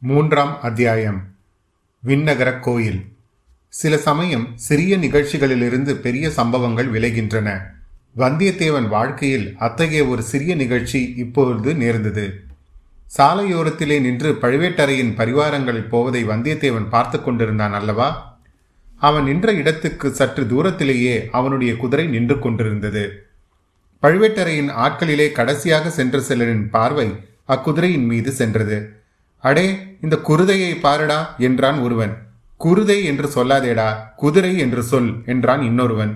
மூன்றாம் அத்தியாயம். விண்ணகர கோயில். சில சமயம் சிறிய நிகழ்ச்சிகளிலிருந்து பெரிய சம்பவங்கள் விளைகின்றன. வந்தியத்தேவன் வாழ்க்கையில் அத்தகைய ஒரு சிறிய நிகழ்ச்சி இப்பொழுது நேர்ந்தது. சாலையோரத்திலே நின்று பழுவேட்டரையின் பரிவாரங்கள் போவதை வந்தியத்தேவன் பார்த்து கொண்டிருந்தான் அல்லவா? அவன் நின்ற இடத்துக்கு சற்று தூரத்திலேயே அவனுடைய குதிரை நின்று கொண்டிருந்தது. பழுவேட்டரையின் ஆட்களிலே கடைசியாக சென்ற சிலரின் பார்வை அக்குதிரையின் மீது சென்றது. அடே இந்த குருதையை பாருடா என்றான் ஒருவன். குருதை என்று சொல்லாதேடா குதிரை என்று சொல் என்றான் இன்னொருவன்.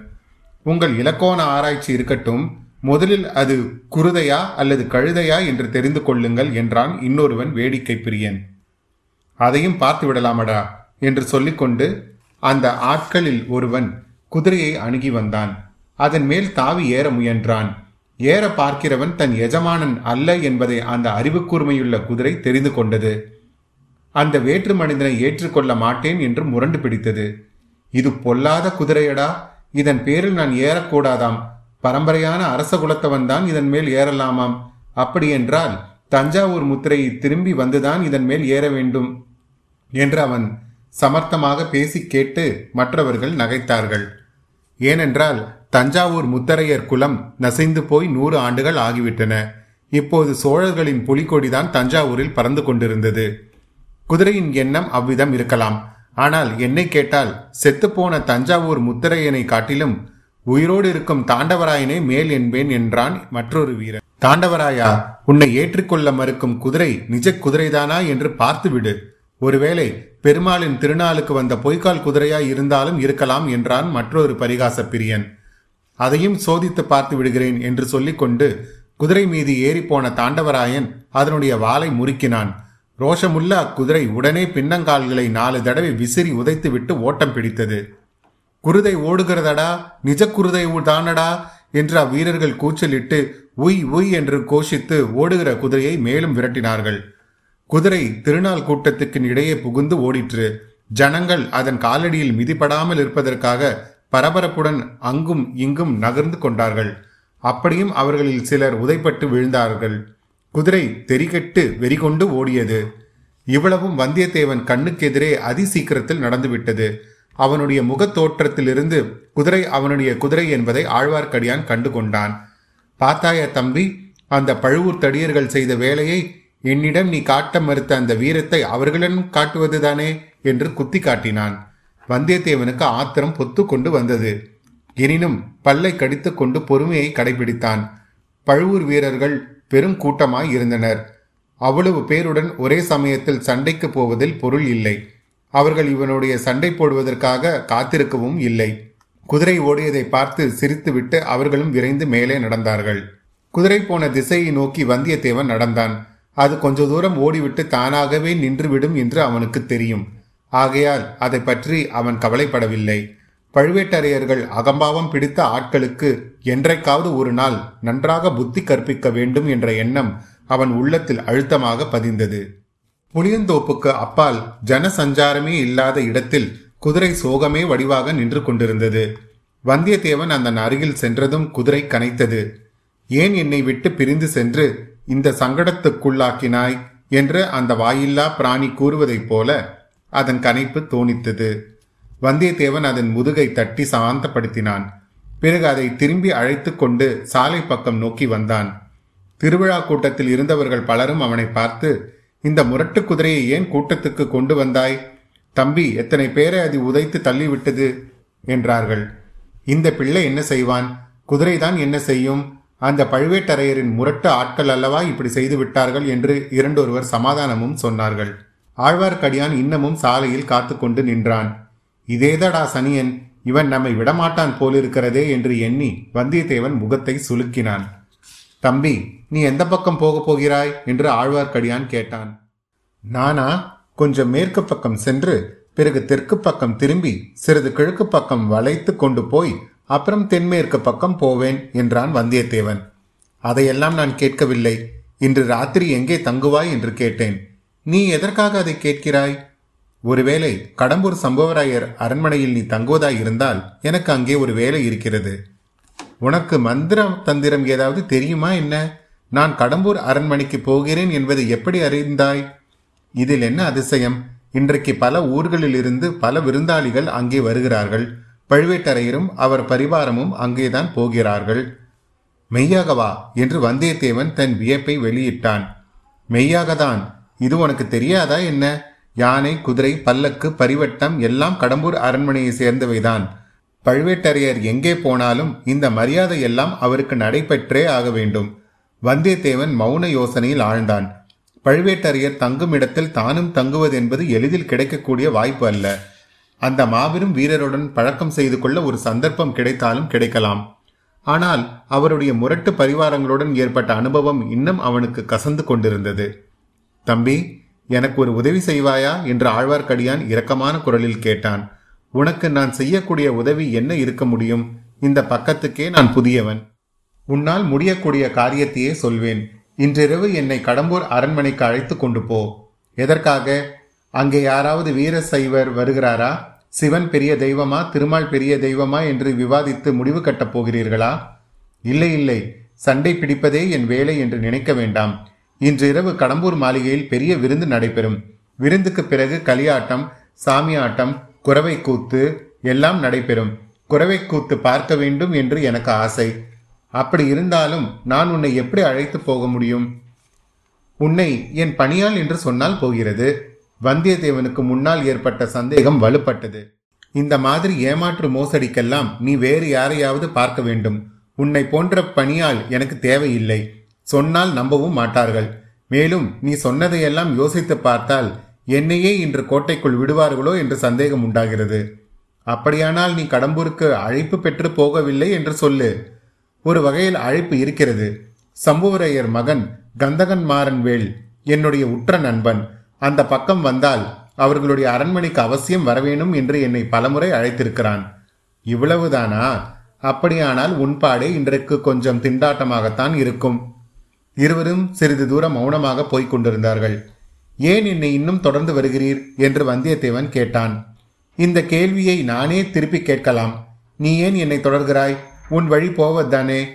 உங்கள் இலக்கோண ஆராய்ச்சி இருக்கட்டும் முதலில் அது குருதையா அல்லது கழுதையா என்று தெரிந்து கொள்ளுங்கள் என்றான் இன்னொருவன் வேடிக்கை பிரியன். அதையும் பார்த்து விடலாமடா என்று சொல்லிக்கொண்டு அந்த ஆட்களில் ஒருவன் குதிரையை அணுகி வந்தான். அதன் மேல் தாவி ஏற முயன்றான். ஏற பார்க்கிறவன் தன் எஜமானன் அல்ல என்பதை அந்த அறிவுக்கூர்மையுள்ள குதிரை தெரிந்து கொண்டது. அந்த வேற்று மனிதனை ஏற்றுக்கொள்ள மாட்டேன் என்று முரண்டு பிடித்தது. இது பொல்லாத குதிரையடா. இதன் பேரில் நான் ஏறக்கூடாதாம். பரம்பரையான அரச குலத்தவன் தான் இதன் மேல் ஏறலாமாம். அப்படியென்றால் தஞ்சாவூர் முத்திரையை திரும்பி வந்துதான் இதன் மேல் ஏற வேண்டும் என்று அவன் சமர்த்தமாக பேசி கேட்டு மற்றவர்கள் நகைத்தார்கள். ஏனென்றால் தஞ்சாவூர் முத்தரையர் குலம் நசைந்து போய் நூறு ஆண்டுகள் ஆகிவிட்டன. இப்போது சோழர்களின் புலிக்கொடிதான் தஞ்சாவூரில் பறந்து கொண்டிருந்தது. குதிரையின் எண்ணம் அவ்விதம் இருக்கலாம். ஆனால் என்னை கேட்டால் செத்துப்போன தஞ்சாவூர் முத்தரையனை காட்டிலும் உயிரோடு இருக்கும் தாண்டவராயனை மேல் என்பேன் என்றான் மற்றொரு வீரன். தாண்டவராயா உன்னை ஏற்றுக்கொள்ள மறுக்கும் குதிரை நிஜ குதிரைதானா என்று பார்த்துவிடு. ஒருவேளை பெருமாளின் திருநாளுக்கு வந்த பொய்க்கால் குதிரையாய் இருந்தாலும் இருக்கலாம் என்றான் மற்றொரு பரிகாச பிரியன் அதையும் சோதித்து பார்த்து விடுகிறேன் என்று சொல்லிக்கொண்டு குதிரை மீது ஏறிப்போன தாண்டவராயன் அதனுடைய வாளை முறுக்கினான். ரோஷமுள்ள அக்குதிரை உடனே பின்னங்கால்களை நாலு தடவை விசிறி உதைத்துவிட்டு ஓட்டம் பிடித்தது. குருதை ஓடுகிறதடா? நிஜ குருதை தானடா? என்று அவ்வீரர்கள் கூச்சலிட்டு உய் உய் என்று கோஷித்து ஓடுகிற குதிரையை மேலும் விரட்டினார்கள். குதிரை திருநாள் கூட்டத்துக்கு இடையே புகுந்து ஓடிற்று. ஜனங்கள் அதன் காலடியில் மிதிப்படாமல் இருப்பதற்காக பரபரப்புடன் அங்கும் இங்கும் நகர்ந்து கொண்டார்கள். அப்படியும் அவர்களில் சிலர் உதைப்பட்டு விழுந்தார்கள். குதிரை தெரிகட்டு வெறிகொண்டு ஓடியது. இவ்வளவும் வந்தியத்தேவன் கண்ணுக்கெதிரே அதி சீக்கிரத்தில் நடந்துவிட்டது. அவனுடைய முகத் தோற்றத்திலிருந்து குதிரை அவனுடைய குதிரை என்பதை ஆழ்வார்க்கடியான் கண்டு கொண்டான் பார்த்தாய தம்பி அந்த பழுவூர் தடியர்கள் செய்த வேலையை என்னிடம் நீ காட்ட மறுத்த அந்த வீரத்தை அவர்களிடம் காட்டுவதுதானே? என்று குத்தி காட்டினான் வந்தியத்தேவனுக்கு ஆத்திரம் பொத்து கொண்டு வந்தது. எனினும் பல்லை கடித்துக்கொண்டு பொறுமையை கடைபிடித்தான். பழுவூர் வீரர்கள் பெரும் கூட்டமாய் இருந்தனர். அவ்வளவு பேருடன் ஒரே சமயத்தில் சண்டைக்கு போவதில் பொருள் இல்லை. அவர்கள் இவனுடைய சண்டை போடுவதற்காக காத்திருக்கவும் இல்லை. குதிரை ஓடியதை பார்த்து சிரித்துவிட்டு அவர்களும் விரைந்து மேலே நடந்தார்கள். குதிரை போன திசையை நோக்கி வந்தியத்தேவன் நடந்தான். அது கொஞ்ச தூரம் ஓடிவிட்டு தானாகவே நின்றுவிடும் என்று அவனுக்கு தெரியும். ஆகையால் அதை பற்றி அவன் கவலைப்படவில்லை. பழுவேட்டரையர்கள் அகம்பாவம் பிடித்த ஆட்களுக்கு என்றைக்காவது ஒரு நாள் நன்றாக புத்தி கற்பிக்க வேண்டும் என்ற எண்ணம் அவன் உள்ளத்தில் அழுத்தமாக பதிந்தது. புளியந்தோப்புக்கு அப்பால் ஜனசஞ்சாரமே இல்லாத இடத்தில் குதிரை சோகமே வடிவாக நின்று கொண்டிருந்தது. வந்தியத்தேவன் அந்த அருகில் சென்றதும் குதிரை கனைத்தது. ஏன் என்னை விட்டு பிரிந்து சென்று இந்த சங்கடத்துக்குள்ளாக்கினாய்? என்று அந்த வாயில்லா பிராணி கூறுவதைப் போல அதன் கனைப்பு தோணித்தது. வந்தியத்தேவன் அதன் முதுகை தட்டி சாந்தப்படுத்தினான். பிறகு அதை திரும்பி அழைத்து கொண்டு சாலை பக்கம் நோக்கி வந்தான். திருவிழா கூட்டத்தில் இருந்தவர்கள் பலரும் அவனை பார்த்து இந்த முரட்டு குதிரையை ஏன் கூட்டத்துக்கு கொண்டு வந்தாய்? தம்பி எத்தனை பேரை அது உதைத்து தள்ளிவிட்டது? என்றார்கள். இந்த பிள்ளை என்ன செய்வான்? குதிரைதான் என்ன செய்யும்? அந்த பழுவேட்டரையரின் முரட்டு ஆட்கள் அல்லவா இப்படி செய்து விட்டார்கள்? என்று இரண்டொருவர் சமாதானமும் சொன்னார்கள். ஆழ்வார்க்கடியான் இன்னமும் சாலையில் காத்து கொண்டு நின்றான். இதேதடா சனியன் இவன் நம்மை விடமாட்டான் போலிருக்கிறதே என்று எண்ணி வந்தியத்தேவன் முகத்தை சுலுக்கினான் தம்பி நீ எந்த பக்கம் போகப் போகிறாய்? என்று ஆழ்வார்க்கடியான் கேட்டான். நானா கொஞ்சம் மேற்கு பக்கம் சென்று பிறகு தெற்கு பக்கம் திரும்பி சிறிது கிழக்கு பக்கம் வளைத்து கொண்டு போய் அப்புறம் தென்மேற்கு பக்கம் போவேன் என்றான் வந்தியத்தேவன். அதையெல்லாம் நான் கேட்கவில்லை. இன்று ராத்திரி எங்கே தங்குவாய்? என்று கேட்டேன். நீ எதற்காக அதை கேட்கிறாய்? ஒருவேளை கடம்பூர் சம்பவராயர் அரண்மனையில் நீ தங்குவதாய் இருந்தால் எனக்கு அங்கே ஒரு வேலை இருக்கிறது. உனக்கு மந்திர தந்திரம் ஏதாவது தெரியுமா என்ன? நான் கடம்பூர் அரண்மனைக்கு போகிறேன் என்பதை எப்படி அறிந்தாய்? இதில் என்ன அதிசயம்? இன்றைக்கு பல ஊர்களிலிருந்து பல விருந்தாளிகள் அங்கே வருகிறார்கள். பழுவேட்டரையரும் அவர் பரிவாரமும் அங்கேதான் போகிறார்கள். மெய்யாகவா என்று வந்தியத்தேவன் தன் வியப்பை வெளியிட்டான். மெய்யாகத்தான் இது உனக்கு தெரியாதா என்ன? யானை குதிரை பல்லக்கு பரிவட்டம் எல்லாம் கடம்பூர் அரண்மனையை சேர்ந்தவைதான். பழுவேட்டரையர் எங்கே போனாலும் இந்த மரியாதை எல்லாம் அவருக்கு நடைபெற்றே ஆக வேண்டும். வந்தியத்தேவன் மௌன யோசனையில் ஆழ்ந்தான். பழுவேட்டரையர் தங்கும் இடத்தில் தானும் தங்குவது என்பது எளிதில் கிடைக்கக்கூடிய வாய்ப்பு அல்ல. அந்த மாபெரும் வீரருடன் பழக்கம் செய்து கொள்ள ஒரு சந்தர்ப்பம் கிடைத்தாலும் கிடைக்கலாம். ஆனால் அவருடைய முரட்டு பரிவாரங்களுடன் ஏற்பட்ட அனுபவம் இன்னும் அவனுக்கு கசந்து கொண்டிருந்தது. தம்பி எனக்கு ஒரு உதவி செய்வாயா? என்று ஆழ்வார்க்கடியான் இரக்கமான குரலில் கேட்டான். உனக்கு நான் செய்யக்கூடிய உதவி என்ன இருக்க முடியும்? இந்த பக்கத்துக்கே நான் புதியவன். உன்னால் முடியக்கூடிய காரியத்தையே சொல்வேன். இன்றிரவு என்னை கடம்பூர் அரண்மனைக்கு அழைத்து கொண்டு போ. எதற்காக? அங்கே யாராவது வீர சைவர் வருகிறாரா? சிவன் பெரிய தெய்வமா? திருமால் பெரிய தெய்வமா? என்று விவாதித்து முடிவு கட்டப் போகிறீர்களா? இல்லை இல்லை. சண்டை பிடிப்பதே என் வேலை என்று நினைக்க வேண்டாம். இன்று இரவு கடம்பூர் மாளிகையில் பெரிய விருந்து நடைபெறும். விருந்துக்கு பிறகு களியாட்டம் சாமியாட்டம் குறவை கூத்து எல்லாம் நடைபெறும். குறவை கூத்து பார்க்க வேண்டும் என்று எனக்கு ஆசை. அப்படி இருந்தாலும் நான் உன்னை எப்படி அழைத்து போக முடியும்? உன்னை என் பணியால் என்று சொன்னால் போகிறது. வந்தியத்தேவனுக்கு முன்னால் ஏற்பட்ட சந்தேகம் வலுப்பட்டது. இந்த மாதிரி ஏமாற்று மோசடிக்கெல்லாம் நீ வேறு யாரையாவது பார்க்க வேண்டும். உன்னை போன்ற பணியால் எனக்கு தேவையில்லை. சொன்னால் நம்பவும் மாட்டார்கள். மேலும் நீ சொன்னதையெல்லாம் யோசித்து பார்த்தால் என்னையே இன்று கோட்டைக்குள் விடுவார்களோ என்று சந்தேகம் உண்டாகிறது. அப்படியானால் நீ கடம்பூருக்கு அழைப்பு பெற்று போகவில்லை என்று சொல்லு. ஒரு வகையில் அழைப்பு இருக்கிறது. சம்புவரையர் மகன் கந்தகன் மாறன் வேல் என்னுடைய உற்ற நண்பன். அந்த பக்கம் வந்தால் அவர்களுடைய அரண்மனைக்கு அவசியம் வரவேணும் என்று என்னை பலமுறை அழைத்திருக்கிறான். இவ்வளவுதானா? அப்படியானால் உன்பாடே இன்றைக்கு கொஞ்சம் திண்டாட்டமாகத்தான் இருக்கும். இருவரும் சிறிது தூரம் மௌனமாக போய்க் கொண்டிருந்தார்கள். ஏன் என்னை இன்னும் தொடர்ந்து வருகிறீர்? என்று வந்தியத்தேவன் கேட்டான். இந்த கேள்வியை நானே திருப்பி கேட்கலாம். நீ ஏன் என்னை தொடர்கிறாய்? உன் வழி போவதுதானே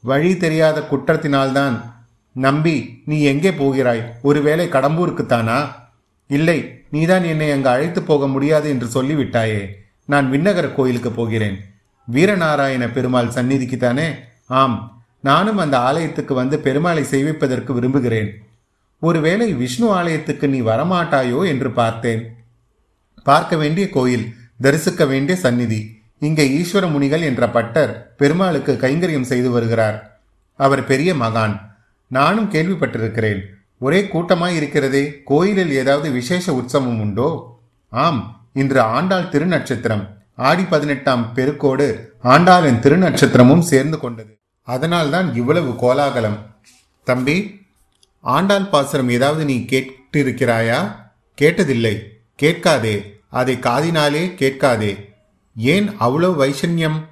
வழி தெரியாத குற்றத்தினால்தான். நம்பி நீ எங்கே போகிறாய்? ஒருவேளை கடம்பூருக்குத்தானா இல்லை நீதான் என்னை அங்கு அழைத்து போக முடியாது என்று சொல்லிவிட்டாயே. நான் விண்ணகர கோயிலுக்கு போகிறேன். வீரநாராயண பெருமாள் சந்நிதிக்குத்தானே ஆம். நானும் அந்த ஆலயத்துக்கு வந்து பெருமாளை சேவிப்பதற்கு விரும்புகிறேன். ஒருவேளை விஷ்ணு ஆலயத்துக்கு நீ வரமாட்டாயோ என்று பார்த்தேன். பார்க்க வேண்டிய கோயில் தரிசிக்க வேண்டிய சந்நிதி. இங்கே ஈஸ்வர முனிகள் என்ற பட்டர் பெருமாளுக்கு கைங்கரியம் செய்து வருகிறார். அவர் பெரிய மகான். நானும் கேள்விப்பட்டிருக்கிறேன். ஒரே கூட்டமாய் இருக்கிறதே கோயிலில் ஏதாவது விசேஷ உற்சவம் உண்டோ? ஆம் இன்று ஆண்டாள் திருநட்சத்திரம். ஆடி பதினெட்டாம் பெருக்கோடு ஆண்டாளின் திருநட்சத்திரமும் சேர்ந்து கொண்டது. அதனால்தான் இவ்வளவு கோலாகலம். தம்பி ஆண்டாள் பாசுரம் ஏதாவது நீ கேட்டிருக்கிறாயா? கேட்டதில்லை. கேட்காதே. அதை காதினாலே கேட்காதே. ஏன் அவ்வளவு வைஷன்யம்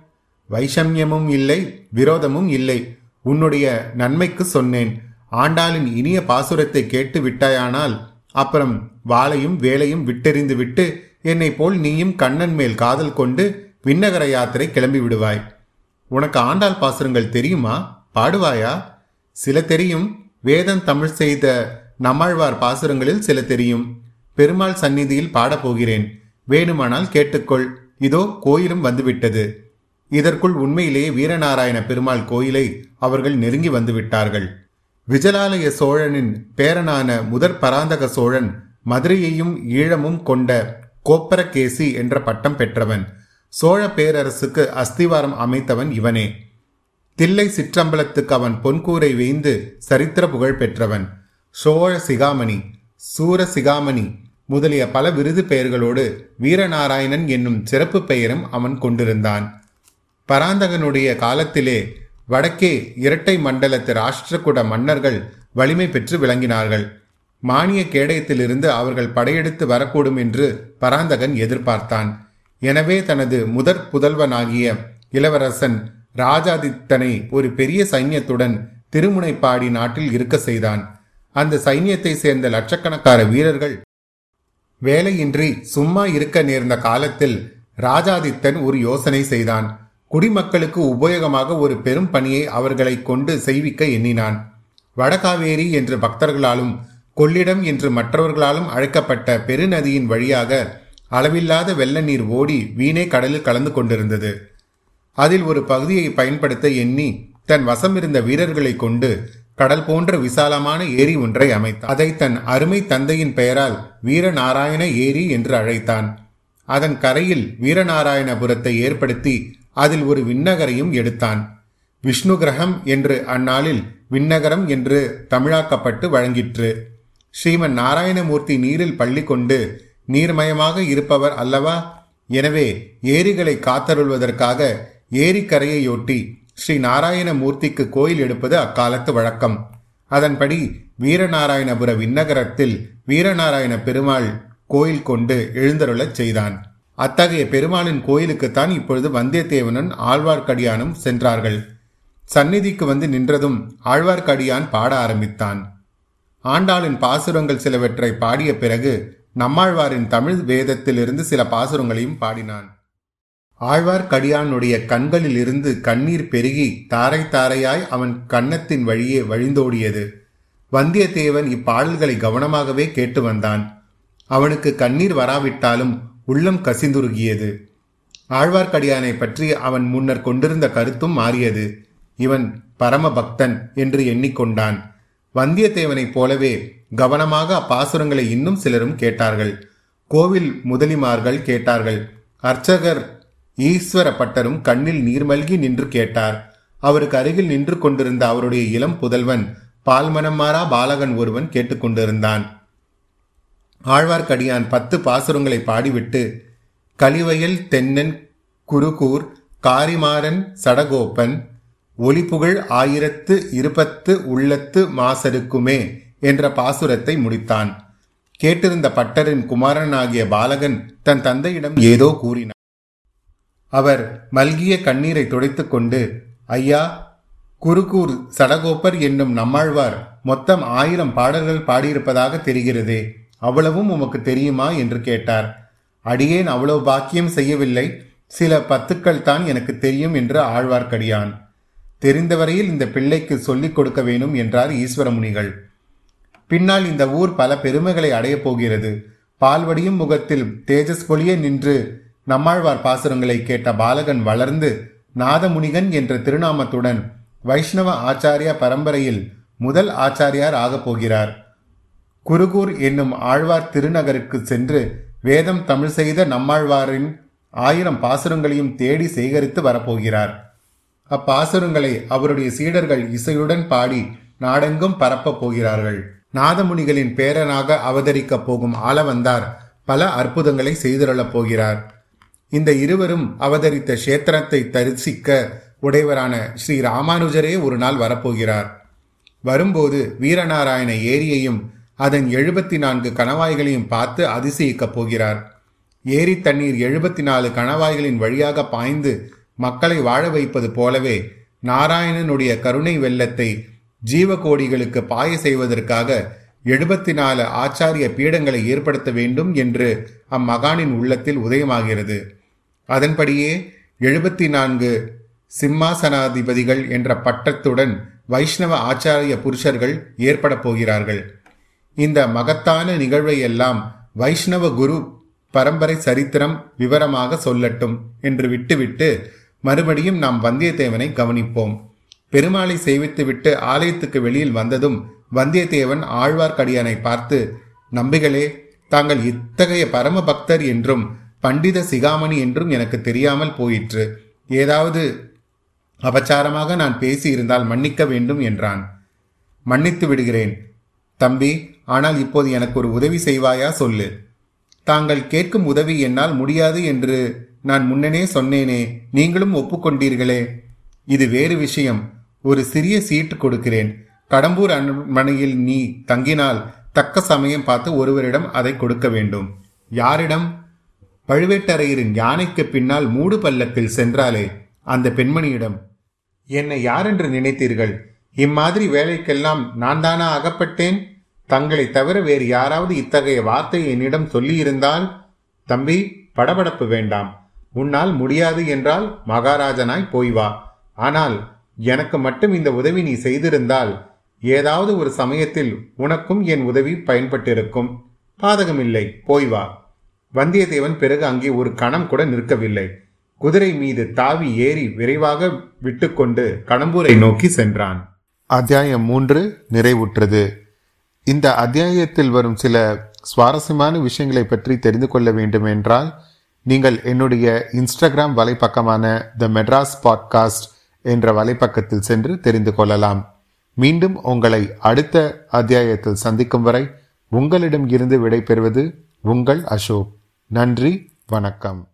வைஷம்யமும் இல்லை விரோதமும் இல்லை. உன்னுடைய நன்மைக்கு சொன்னேன். ஆண்டாளின் இனிய பாசுரத்தை கேட்டு விட்டாயானால் அப்புறம் வாளையும் வேலையும் விட்டெறிந்து விட்டு என்னை போல் நீயும் கண்ணன் மேல் காதல் கொண்டு விண்ணகர யாத்திரை கிளம்பி விடுவாய் உனக்கு ஆண்டாள் பாசுரங்கள் தெரியுமா? பாடுவாயா? சில தெரியும். வேதம் தமிழ் செய்த நம்மாழ்வார் பாசுரங்களில் சில தெரியும். பெருமாள் சந்நிதியில் பாடப்போகிறேன் வேணுமானால் கேட்டுக்கொள். இதோ கோயிலும் வந்துவிட்டது. இதற்குள் உண்மையிலேயே வீரநாராயண பெருமாள் கோயிலை அவர்கள் நெருங்கி வந்துவிட்டார்கள். விஜலாலய சோழனின் பேரனான முதற் பராந்தக சோழன் மதுரையையும் ஈழமும் கொண்ட கோப்பரகேசி என்ற பட்டம் பெற்றவன். சோழ பேரரசுக்கு அஸ்திவாரம் அமைத்தவன் இவனே. தில்லை சிற்றம்பலத்துக்கு அவன் பொன்கூரை வேய்ந்து சரித்திர புகழ் பெற்றவன். சோழ சிகாமணி சூர சிகாமணி முதலிய பல விருது பெயர்களோடு வீரநாராயணன் என்னும் சிறப்பு பெயரும் அவன் கொண்டிருந்தான். பராந்தகனுடைய காலத்திலே வடக்கே இரட்டை மண்டலத்து ராஷ்டிரகுட மன்னர்கள் வலிமை பெற்று விளங்கினார்கள். மானிய கேடயத்திலிருந்து அவர்கள் படையெடுத்து வரக்கூடும் என்று பராந்தகன் எதிர்பார்த்தான். எனவே தனது முதற் புதல்வனாகிய இளவரசன் ராஜாதித்தனை ஒரு பெரிய சைன்யத்துடன் திருமுனைப்பாடி நாட்டில் இருக்க செய்தான். அந்த சைன்யத்தை சேர்ந்த லட்சக்கணக்கான வீரர்கள் வேலையின்றி சும்மா இருக்க நேர்ந்த காலத்தில் ராஜாதித்தன் ஒரு யோசனை செய்தான். குடிமக்களுக்கு உபயோகமாக ஒரு பெரும் பணியை அவர்களை கொண்டு செய்விக்க எண்ணினான். வடகாவேரி என்று பக்தர்களாலும் கொள்ளிடம் என்று மற்றவர்களாலும் அழைக்கப்பட்ட பெருநதியின் வழியாக அளவில்லாத வெள்ள நீர் ஓடி வீணே கடலில் கலந்து கொண்டிருந்தது. அதில் ஒரு பகுதியை பயன்படுத்த எண்ணி தன் வசம் இருந்த வீரர்களை கொண்டு கடல் போன்ற விசாலமான ஏரி ஒன்றை அமைத்தான். அதை தன் அருமை தந்தையின் பெயரால் வீரநாராயண ஏரி என்று அழைத்தான். அதன் கரையில் வீரநாராயணபுரத்தை ஏற்படுத்தி அதில் ஒரு விண்ணகரையும் எடுத்தான். விஷ்ணு கிரகம் என்று அந்நாளில் விண்ணகரம் என்று தமிழாக்கப்பட்டு வழங்கிற்று. ஸ்ரீமன் நாராயணமூர்த்தி நீரில் பள்ளி கொண்டு நீர்மயமாக இருப்பவர் அல்லவா? எனவே ஏரிகளை காத்தருள்வதற்காக ஏரிக்கரையையொட்டி ஸ்ரீ நாராயணமூர்த்திக்கு கோயில் எடுப்பது அக்காலத்து வழக்கம். அதன்படி வீரநாராயணபுர விண்ணகரத்தில் வீரநாராயண பெருமாள் கோயில் கொண்டு எழுந்தருளச் செய்தான். அத்தகைய பெருமாளின் கோயிலுக்குத்தான் இப்பொழுது வந்தியத்தேவனும் ஆழ்வார்க்கடியானும் சென்றார்கள். சந்நிதிக்கு வந்து நின்றதும் ஆழ்வார்க்கடியான் பாட ஆரம்பித்தான். ஆண்டாளின் பாசுரங்கள் சிலவற்றை பாடிய பிறகு நம்மாழ்வாரின் தமிழ் வேதத்திலிருந்து சில பாசுரங்களையும் பாடினான். ஆழ்வார்க்கடியானுடைய கண்களில் இருந்து கண்ணீர் பெருகி தாரை தாரையாய் அவன் கன்னத்தின் வழியே வழிந்தோடியது. வந்தியத்தேவன் இப்பாடல்களை கவனமாகவே கேட்டு வந்தான். அவனுக்கு கண்ணீர் வராவிட்டாலும் உள்ளம் கசிந்துருகியது. ஆழ்வார்க்கடியானை பற்றி அவன் முன்னர் கொண்டிருந்த கருத்தும் மாறியது. இவன் பரம பக்தன் என்று எண்ணிக்கொண்டான். வந்தியத்தேவனைப் போலவே கவனமாக அப்பாசுரங்களை இன்னும் சிலரும் கேட்டார்கள். கோவில் முதலிமார்கள் கேட்டார்கள். அர்ச்சகர் ஈஸ்வர பட்டரும் கண்ணில் நீர்மல்கி நின்று கேட்டார். அவருக்கு அருகில் நின்று கொண்டிருந்த அவருடைய இளம் புதல்வன் பால்மனமாரா பாலகன் ஒருவன் கேட்டுக்கொண்டிருந்தான் ஆழ்வார்க்கடியான் பத்து பாசுரங்களை பாடிவிட்டு கலிவயல் தென்னன் குருகூர் காரிமாறன் சடகோப்பன் ஒலிப்புகழ் ஆயிரத்து இருபத்து உள்ளத்து மாசருக்குமே என்ற பாசுரத்தை முடித்தான். கேட்டிருந்த பட்டரின் குமாரனாகிய பாலகன் தன் தந்தையிடம் ஏதோ கூறினார் அவர் மல்கிய கண்ணீரை துடைத்துக் கொண்டு ஐயா குருகூர் சடகோப்பர் என்னும் நம்மாழ்வார் மொத்தம் ஆயிரம் பாடல்கள் பாடியிருப்பதாக தெரிகிறதே அவ்வளவும் உமக்கு தெரியுமா? என்று கேட்டார். அடியேன் அவ்வளவு பாக்கியம் செய்யவில்லை சில பத்துக்கள் தான் எனக்கு தெரியும் என்று ஆழ்வார்க்கடியான். தெரிந்தவரையில் இந்த பிள்ளைக்கு சொல்லிக் கொடுக்க வேணும் என்றார் ஈஸ்வரமுனிகள். பின்னால் இந்த ஊர் பல பெருமைகளை அடையப் போகிறது. பால்வடியும் முகத்தில் தேஜஸ் பொழிய நின்று நம்மாழ்வார் பாசுரங்களை கேட்ட பாலகன் வளர்ந்து நாதமுனிகன் என்ற திருநாமத்துடன் வைஷ்ணவ ஆச்சாரியா பரம்பரையில் முதல் ஆச்சாரியார் ஆகப் போகிறார். குருகூர் என்னும் ஆழ்வார் திருநகருக்கு சென்று வேதம் தமிழ் செய்த நம்மாழ்வாரின் ஆயிரம் பாசுரங்களையும் தேடி சேகரித்து வரப்போகிறார். அப்பாசுரங்களை அவருடைய சீடர்கள் இசையுடன் பாடி நாடெங்கும் பரப்பப் போகிறார்கள். நாதமுனிகளின் பேரனாக அவதரிக்கப் போகும் ஆளவந்தார் பல அற்புதங்களை செய்திருளப் போகிறார். இந்த இருவரும் அவதரித்த கஷேத்திரத்தை தரிசிக்க உடையவரான ஸ்ரீ ராமானுஜரே ஒரு நாள் வரப்போகிறார். வரும்போது வீரநாராயண ஏரியையும் அதன் எழுபத்தி நான்கு கணவாய்களையும் பார்த்து அதிசயிக்கப் போகிறார். ஏரி தண்ணீர் எழுபத்தி நாலு கணவாய்களின் வழியாக பாய்ந்து மக்களை வாழ வைப்பது போலவே நாராயணனுடைய கருணை வெள்ளத்தை ஜீவகோடிகளுக்கு பாய செய்வதற்காக எழுபத்தி நாலு ஆச்சாரிய பீடங்களை ஏற்படுத்த வேண்டும் என்று அம்மகானின் உள்ளத்தில் உதயமாகிறது. அதன்படியே எழுபத்தி நான்கு சிம்மாசனாதிபதிகள் என்ற பட்டத்துடன் வைஷ்ணவ ஆச்சாரிய புருஷர்கள் ஏற்பட போகிறார்கள். இந்த மகத்தான நிகழ்வை எல்லாம் வைஷ்ணவ குரு பரம்பரை சரித்திரம் விவரமாக சொல்லட்டும் என்று விட்டுவிட்டு மறுபடியும் நாம் வந்தியத்தேவனை கவனிப்போம். பெருமாளை செய்வித்துவிட்டு ஆலயத்துக்கு வெளியில் வந்ததும் வந்தியத்தேவன் ஆழ்வார்க்கடியானை பார்த்து நம்பிகளே தாங்கள் இத்தகைய பரம பக்தர் என்றும் பண்டித சிகாமணி என்றும் எனக்கு தெரியாமல் போயிற்று. ஏதாவது அபச்சாரமாக நான் பேசியிருந்தால் மன்னிக்க வேண்டும் என்றான். மன்னித்து விடுகிறேன். தம்பி ஆனால் இப்போது எனக்கு ஒரு உதவி செய்வாயா சொல்லு. தாங்கள் கேட்கும் உதவி என்னால் முடியாது என்று நான் முன்னனே சொன்னேனே நீங்களும் ஒப்புக்கொண்டீர்களே. இது வேறு விஷயம். ஒரு சிறிய சீட்டு கொடுக்கிறேன். கடம்பூர் அரண்மனையில் நீ தங்கினால் தக்க சமயம் பார்த்து ஒருவரிடம் அதை கொடுக்க வேண்டும். யாரிடம்? பழுவேட்டரையரின் யானைக்கு பின்னால் மூடு பல்லக்கில் சென்றாலே அந்த பெண்மணியிடம். என்னை யாரென்று நினைத்தீர்கள்? இம்மாதிரி வேலைக்கெல்லாம் நான் தானா அகப்பட்டேன்? தங்களை தவிர வேறு யாராவது இத்தகைய வார்த்தை என்னிடம் சொல்லியிருந்தால்? தம்பி படபடப்பு வேண்டாம். உன்னால் முடியாது என்றால் மகாராஜனாய் போய் வா. ஆனால் எனக்கு மட்டும் இந்த உதவி நீ செய்திருந்தால் ஏதாவது ஒரு சமயத்தில் உனக்கும் என் உதவி பயன்பட்டிருக்கும். பாதகமில்லை போய் வா. வந்தியத்தேவன் பிறகு அங்கே ஒரு கணம் கூட நிற்கவில்லை. குதிரை மீது தாவி ஏறி விரைவாக விட்டுக்கொண்டு கடம்பூரை நோக்கி சென்றான். அத்தியாயம் மூன்று நிறைவுற்றது. இந்த அத்தியாயத்தில் வரும் சில சுவாரஸ்யமான விஷயங்களை பற்றி தெரிந்து கொள்ள வேண்டும் என்றால் நீங்கள் என்னுடைய இன்ஸ்டாகிராம் வலைப்பக்கமான த மெட்ராஸ் பாட்காஸ்ட் என்ற வலைப்பக்கத்தில் சென்று தெரிந்து கொள்ளலாம். மீண்டும் உங்களை அடுத்த அத்தியாயத்தில் சந்திக்கும் வரை உங்களிடம் இருந்து விடைபெறுவது உங்கள் அசோக். நன்றி வணக்கம்.